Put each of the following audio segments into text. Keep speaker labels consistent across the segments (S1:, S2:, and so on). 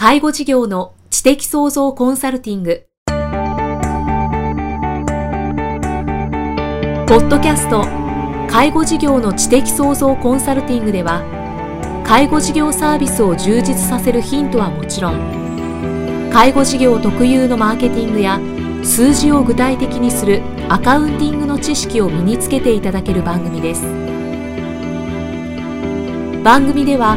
S1: 介護事業の知的創造コンサルティング。ポッドキャスト介護事業の知的創造コンサルティングでは介護事業サービスを充実させるヒントはもちろん介護事業特有のマーケティングや数字を具体的にするアカウンティングの知識を身につけていただける番組です。番組では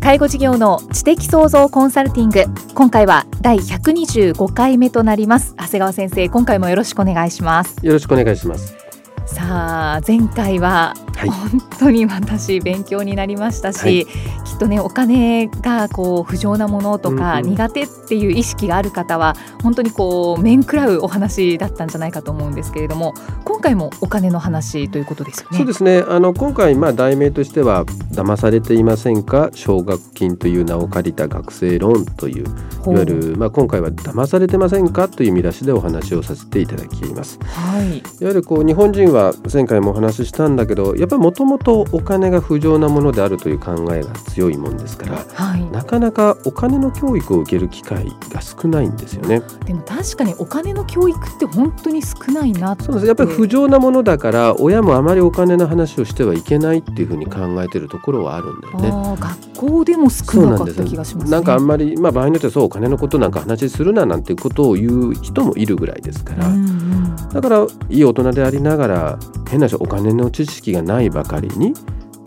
S2: 介護事業の知的創造コンサルティング。今回は第125回目となります。長谷川先生今回もよろしくお願いします。
S3: よろしくお願いします。
S2: さあ前回は本当に私勉強になりましたし、はい、きっとねお金がこう不浄なものとか苦手っていう意識がある方は本当にこう面食らうお話だったんじゃないかと思うんですけれども今回もお金の話ということですよね。
S3: そうですね。あの今回まあ題名としては騙されていませんか奨学金という名を借りた学生ローンといういわゆるまあ今回は騙されてませんかという見出しでお話をさせていただきます。はい、いわゆるこう日本人は前回もお話ししたんだけどやっぱりもともとお金が不浄なものであるという考えが強いもんですから、はい、なかなかお金の教育を受ける機会が少ないんですよね。
S2: でも確かにお金の教育って本当に少ないな
S3: そうです。やっぱり不浄なものだから親もあまりお金の話をしてはいけないっていうふうに考えてるところはあるんだよね。
S2: 学校でも少なかった気がします、ね、
S3: なんかあんまりまあ場合によ。ってそうお金のことなんか話するななんていうことを言う人もいるぐらいですから、うんうん、だからいい大人でありながら変な話お金の知識がないばかりに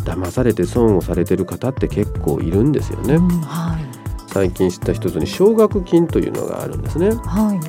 S3: 騙されて損をされてる方って結構いるんですよね。うんはい、最近知った一つに奨学金というのがあるんですね。は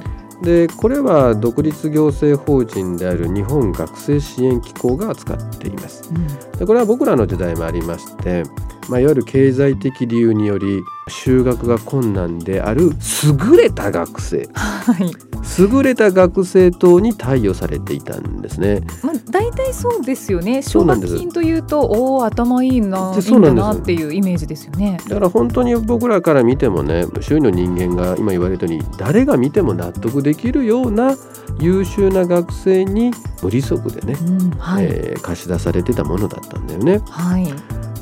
S3: い、でこれは独立行政法人である日本学生支援機構が扱っています。うん、でこれは僕らの時代もありまして、まあ、いわゆる経済的理由により就学が困難である優れた学生、はい、優れた学生等に貸与されていたんですね。
S2: まあ、大体そうですよね。奨学金というと、おお頭いいな、いいんだなっていうイメージですよね。
S3: だから本当に僕らから見てもね、周囲の人間が今言われたように、誰が見ても納得できるような優秀な学生に無利息でね、うんはい、えー、貸し出されてたものだったんだよね。はい。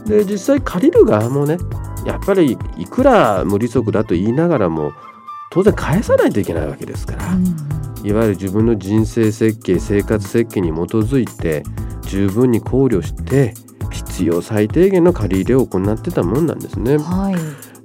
S3: で実際借りる側もね、やっぱりいくら無利息だと言いながらも。当然返さないといけないわけですから、うん、いわゆる自分の人生設計生活設計に基づいて十分に考慮して必要最低限の借り入れを行ってたもんなんですね。はい、で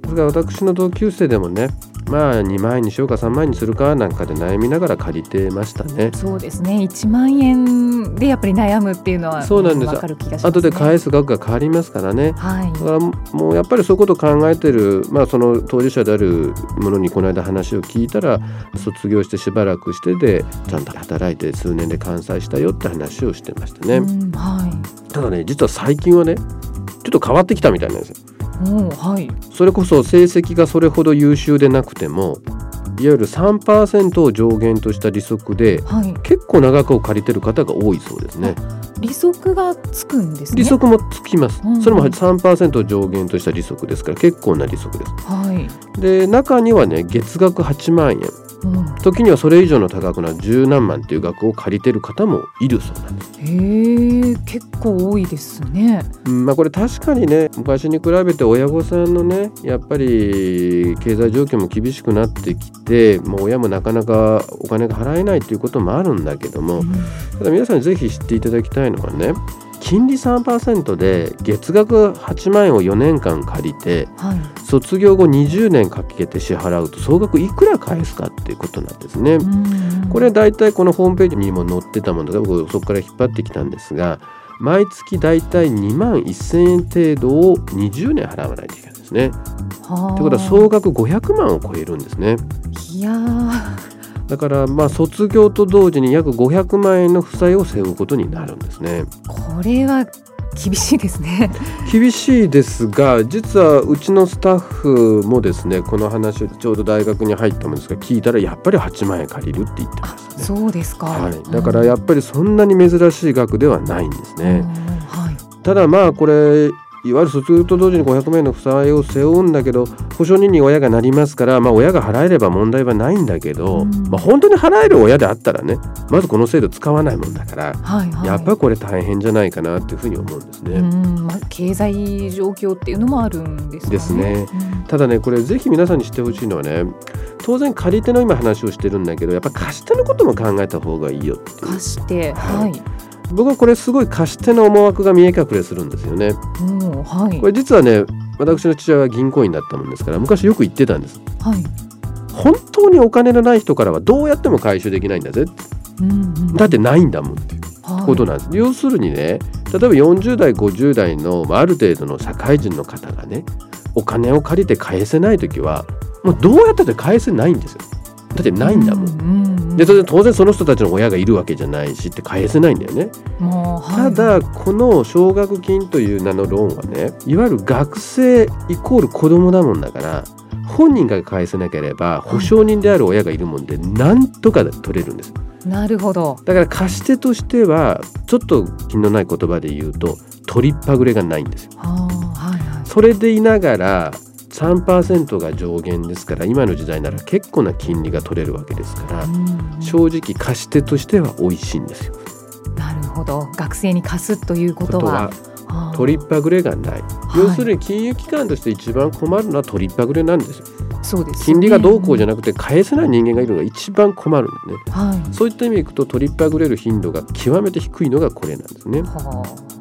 S3: すから私の同級生でもねまあ2万円にしようか3万円にするかなんかで悩みながら借りてましたね。
S2: そうですね1万円でやっぱり悩むっていうのはそうなんです、ね、
S3: 後で返す額が変わりますからね、はい、だからもうやっぱりそういうことを考えてる、まあ、その当事者であるものにこの間話を聞いたら卒業してしばらくしてでちゃんと働いて数年で完済したよって話をしてましたね。はい、ただね実は最近はねちょっと変わってきたみたいなんですよ。はい、それこそ成績がそれほど優秀でなくてもいわゆる3%を上限とした利息で、はい、結構長く借りてる方が多いそうですね。
S2: 利息がつくんですね。
S3: 利息もつきます。うん、それも3%を上限とした利息ですから結構な利息です。はい。で中にはね月額8万円。時にはそれ以上の多額な十何万っていう額を借りてる方もいるそうなんです。
S2: へえ結構多いですね。
S3: うん、まあこれ確かにね昔に比べて親御さんのねやっぱり経済状況も厳しくなってきてもう親もなかなかお金が払えないということもあるんだけども、うん、ただ皆さんにぜひ知っていただきたいのはね金利3%で月額8万円を4年間借りて、はい、卒業後20年かけて支払うと総額いくら返すかっていうことなんですね。これは大体このホームページにも載ってたもので僕そこから引っ張ってきたんですが毎月大体2万1000円程度を20年払わないといけないんですね。ということは総額500万を超えるんですね。
S2: いや
S3: だからまあ卒業と同時に約500万円の負債を背負うことになるんですね。
S2: これは厳しいですね。
S3: 厳しいですが実はうちのスタッフもですねこの話をちょうど大学に入ったもんですが聞いたらやっぱり8万円借りるって言ってましたね。
S2: そうですか、は
S3: い、だからやっぱりそんなに珍しい額ではないんですね、はい、ただまあこれいわゆる卒業と同時に500万円の負債を背負うんだけど保証人に親がなりますから、まあ、親が払えれば問題はないんだけど、うん、まあ、本当に払える親であったらねまずこの制度使わないもんだから、はいはい、やっぱりこれ大変じゃないかなっていうふうに思うんですね。
S2: まあ、経済状況っていうのもあるんです、ね、
S3: ですね。ただねこれぜひ皆さんに知ってほしいのはね当然借り手の今話をしてるんだけどやっぱ貸し手のことも考えた方がいいよ
S2: 貸して、はい、はい
S3: 僕はこれすごい貸し手の思惑が見え隠れするんですよね。はい、これ実はね私の父親は銀行員だったもんですから昔よく言ってたんです。はい、本当にお金のない人からはどうやっても回収できないんだぜ、うんうん、だってないんだもんっていうことなんです。はい、要するにね例えば40代50代のある程度の社会人の方がねお金を借りて返せない時はもうどうやったって返せないんですよ。だってないんだもん。うんうんで当然その人たちの親がいるわけじゃないしって返せないんだよね。はい、ただこの奨学金という名のローンはねいわゆる学生イコール子供だもんだから本人が返せなければ保証人である親がいるもんでなんとか取れるんです。
S2: なるほど
S3: だから貸し手としてはちょっと気のない言葉で言うと取りっぱぐれがないんですよ。はいはい、それでいながら3%が上限ですから今の時代なら結構な金利が取れるわけですから正直貸し手としては美味しいんですよ。
S2: なるほど。学生に貸すということは。
S3: 取りっぱぐれがない、要するに金融機関として一番困るのは取りっぱぐれなんですよ。そうです、ね、金利がどうこうじゃなくて返せない人間がいるのが一番困るんでね、はい、そういった意味でいくと取りっぱぐれる頻度が極めて低いのがこれなんですね。はあ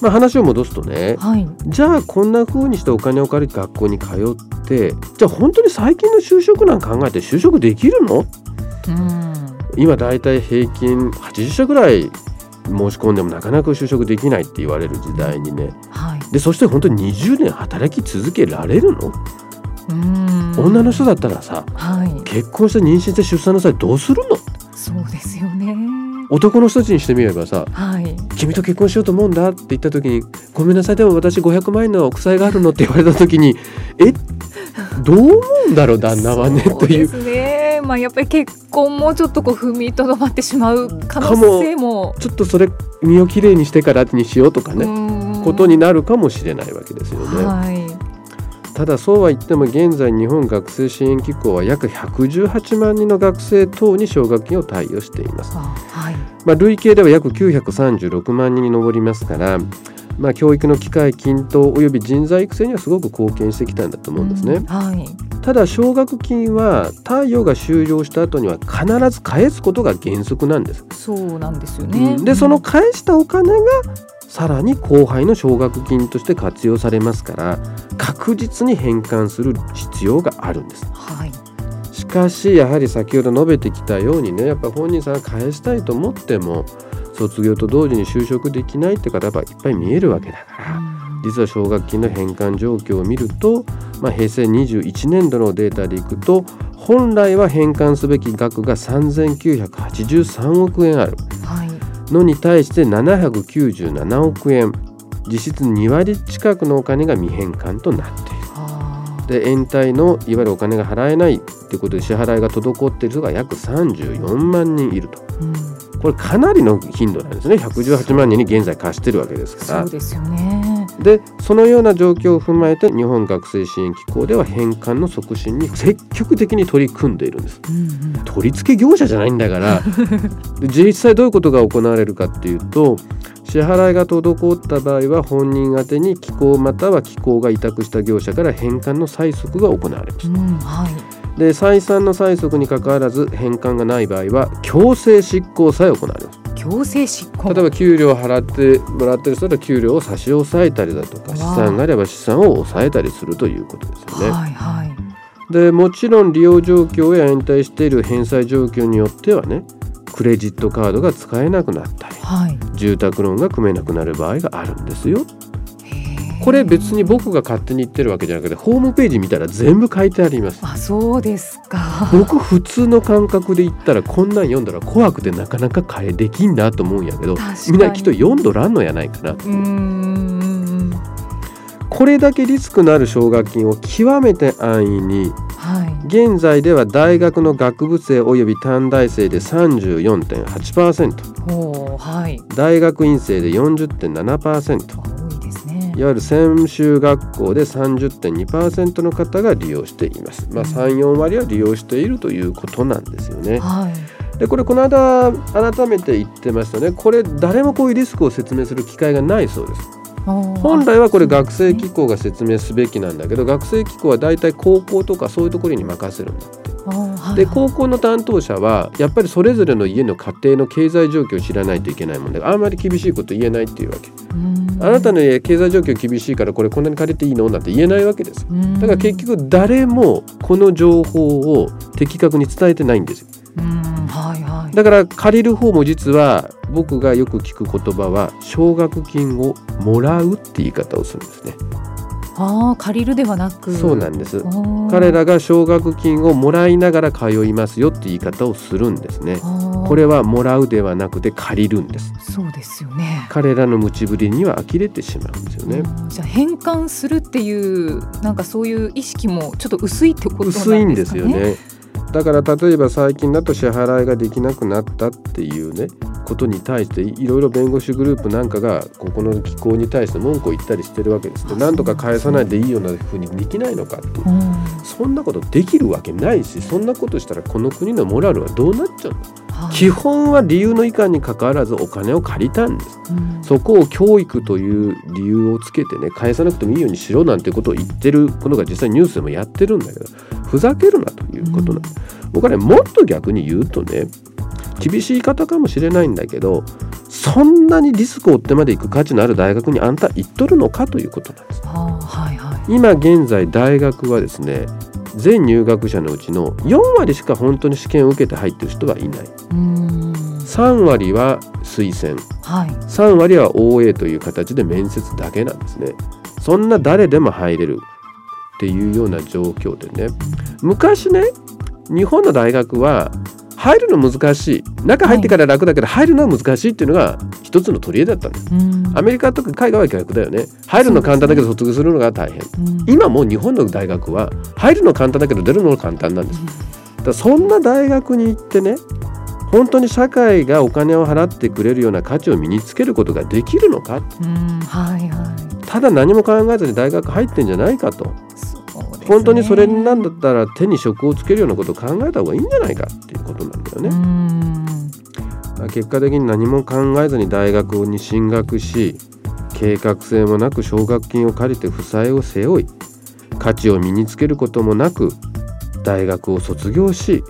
S3: まあ、話を戻すとね、はい、じゃあこんな風にしてお金を借りて学校に通ってじゃあ本当に最近の就職なん考えて就職できるの、うん、今だいたい平均80社ぐらい申し込んでもなかなか就職できないって言われる時代にね、はい、でそして本当に20年働き続けられるの？女の人だったらさ、はい、結婚して妊娠して出産の際どうするの？
S2: そうですよね
S3: 男の人たちにしてみればさ、はい、君と結婚しようと思うんだって言った時にごめんなさいでも私500万円の負債があるのって言われた時にえ？どう思うんだろう旦那はねという。
S2: ですね。まあ、やっぱり結婚もちょっとこう踏みとどまってしまう可能性も。
S3: ちょっとそれ身をきれいにしてからにしようとかねことになるかもしれないわけですよね。はい。ただそうは言っても現在日本学生支援機構は約118万人の学生等に奨学金を貸与しています、はいまあ、累計では約936万人に上りますからまあ、教育の機会均等および人材育成にはすごく貢献してきたんだと思うんですね。うんはい、ただ奨学金は貸与が終了した後には必ず返すことが原則なんです。
S2: そうなんですよね。
S3: でその返したお金がさらに後輩の奨学金として活用されますから確実に返還する必要があるんです。はい、しかしやはり先ほど述べてきたようにねやっぱ本人さんが返したいと思っても卒業と同時に就職できないって方がいっぱい見えるわけだから。実は奨学金の返還状況を見ると、まあ、平成21年度のデータでいくと本来は返還すべき額が3983億円ある。はいのに対して797億円実質2割近くのお金が未返還となっている。で延滞のいわゆるお金が払えないということで支払いが滞っている人が約34万人いると、うん、これかなりの頻度なんですね。118万人に現在貸してるわけですから。
S2: そうですよね。
S3: でそのような状況を踏まえて日本学生支援機構では返還の促進に積極的に取り組んでいるんです、うんうん、取り付け業者じゃないんだから。実際どういうことが行われるかっていうと支払いが滞った場合は本人宛に機構または機構が委託した業者から返還の催促が行われます、うんはい、で再三の催促にかかわらず返還がない場合は強制執行さえ行われます。
S2: 強制執行。
S3: 例えば給料を払ってもらってる人は給料を差し押さえたりだとか資産があれば資産を抑えたりするということですよね。はいはい、でもちろん利用状況や延滞している返済状況によってはねクレジットカードが使えなくなったり、はい、住宅ローンが組めなくなる場合があるんですよ。これ別に僕が勝手に言ってるわけじゃなくてホームページ見たら全部書いてあります。
S2: あそうですか。
S3: 僕普通の感覚で言ったらこんなん読んだら怖くてなかなか変えできんだと思うんやけどみんなきっと読んどらんのやないかな。うんこれだけリスクのある奨学金を極めて安易に現在では大学の学部生および短大生で34.8%、はい、大学院生で40.7%多いわゆる専修学校で30.2%の方が利用しています、まあ、34割は利用しているということなんですよね。はい。でこれこの間改めて言ってましたね。これ誰もこういうリスクを説明する機会がないそうです。本来はこれ学生機構が説明すべきなんだけど学生機構は大体高校とかそういうところに任せるんだ。って。で高校の担当者はやっぱりそれぞれの家の家庭の経済状況を知らないといけないもんであんまり厳しいこと言えないっていうわけ。あなたの家経済状況厳しいからこれこんなに借りていいのなんて言えないわけです。だから結局誰もこの情報を的確に伝えてないんですよ。はいはい、だから借りる方も実は僕がよく聞く言葉は奨学金をもらうって言い方をするんですね。
S2: ああ借りるではなく。
S3: そうなんです。彼らが奨学金をもらいながら通いますよって言い方をするんですね。これはもらうではなくて借りるんです。
S2: そうですよね。
S3: 彼らの無知ぶりには呆れてしまうんですよね。
S2: じゃあ返還するっていうなんかそういう意識もちょっと薄いってことなんですか
S3: ね。薄いんですよねだから例えば最近だと支払いができなくなったっていうねことに対していろいろ弁護士グループなんかがここの機構に対して文句を言ったりしてるわけですでなんとか返さないでいいようなふうにできないのかっていう、うん、そんなことできるわけないしそんなことしたらこの国のモラルはどうなっちゃうの、はい、基本は理由のいかんにかかわらずお金を借りたんです、うん、そこを教育という理由をつけてね返さなくてもいいようにしろなんてことを言ってることが実際ニュースでもやってるんだけどふざけるなということなんです、うん、僕はねもっと逆に言うとね厳しい方かもしれないんだけどそんなにリスクを負ってまで行く価値のある大学にあんた行っとるのかということなんです。はいはい、今現在大学はですね全入学者のうちの4割しか本当に試験を受けて入ってる人はいない。3割は推薦、はい、3割は OA という形で面接だけなんですね。そんな誰でも入れるっていうような状況でね。昔ね日本の大学は入るの難しい。中入ってから楽だけど入るのは難しいっていうのが一つの取り柄だったんです、アメリカとか海外は逆だよね。入るの簡単だけど卒業するのが大変、今も日本の大学は入るの簡単だけど出るのが簡単なんです、だそんな大学に行ってね本当に社会がお金を払ってくれるような価値を身につけることができるのか、はいはい、ただ何も考えずに大学入ってんじゃないかと。本当にそれなんだったら手に職をつけるようなことを考えた方がいいんじゃないかっていうことなんだよね。結果的に何も考えずに大学に進学し計画性もなく奨学金を借りて負債を背負い価値を身につけることもなく大学を卒業し、はい、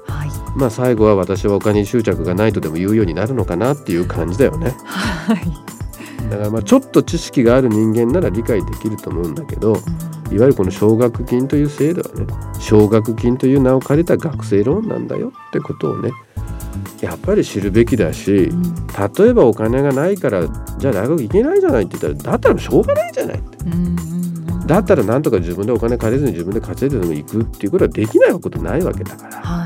S3: まあ最後は私はお金に執着がないとでも言うようになるのかなっていう感じだよね。はいだからまあちょっと知識がある人間なら理解できると思うんだけど、いわゆるこの奨学金という制度はね奨学金という名を借りた学生ローンなんだよってことをねやっぱり知るべきだし、例えばお金がないからじゃあ大学行けないじゃないって言ったらだったらしょうがないじゃないって。だったらなんとか自分でお金借りずに自分で稼いででも行くっていうことはできないことないわけだから。はい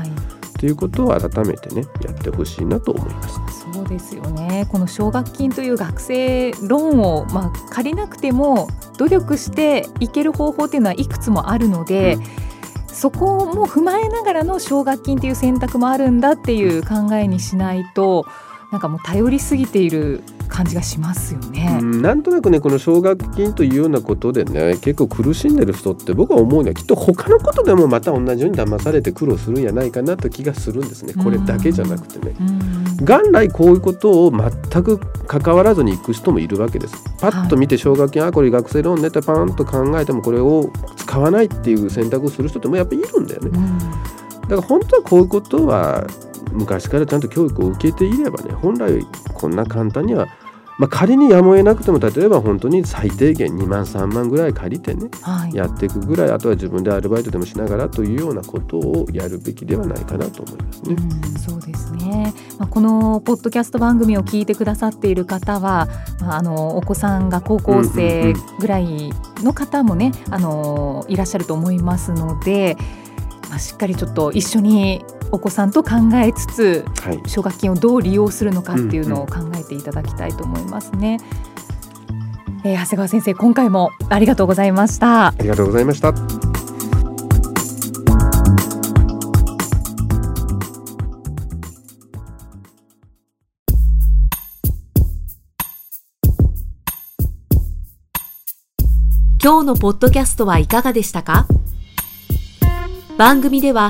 S3: ということを改めてねやってほしいなと思います。
S2: そうですよねこの奨学金という学生ローンを、まあ、借りなくても努力していける方法っていうのはいくつもあるので、うん、そこも踏まえながらの奨学金という選択もあるんだっていう考えにしないとなんかもう頼りすぎている感じがしますよね。
S3: なんとなくねこの奨学金というようなことでね結構苦しんでる人って僕は思うにはきっと他のことでもまた同じように騙されて苦労するんやないかなと気がするんですねこれだけじゃなくてね。元来こういうことを全く関わらずに行く人もいるわけです。パッと見て奨学金、はい、あこれ学生ローンねってパンと考えてもこれを使わないっていう選択をする人ってもやっぱりいるんだよね。だから本当はこういうことは昔からちゃんと教育を受けていればね本来こんな簡単にはまあ、仮にやむを得なくても例えば本当に最低限2万3万ぐらい借りてね、はい、やっていくぐらいあとは自分でアルバイトでもしながらというようなことをやるべきではないかなと思いますね。
S2: うそうですね、まあ、このポッドキャスト番組を聞いてくださっている方は、まあ、あのお子さんが高校生ぐらいの方もね、あのいらっしゃると思いますので、まあ、しっかりちょっと一緒にお子さんと考えつつ、はい、奨学金をどう利用するのかっていうのを考えていただきたいと思いますね。うんうん、えー、長谷川先生今回もありがとうございました。
S3: ありがとうございました。
S1: 今日のポッドキャストはいかがでしたか？番組では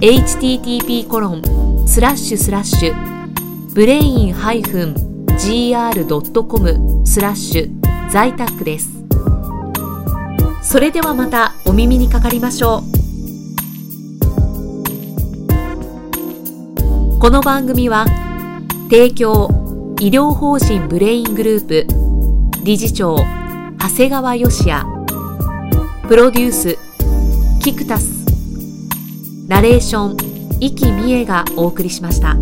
S1: http コロンスラッシュスラッシュブレイン -gr.com スラッシュ在宅です。それではまたお耳にかかりましょう。この番組は提供医療法人ブレイングループ理事長長谷川義也。プロデュースキクタスナレーション生きみえがお送りしました。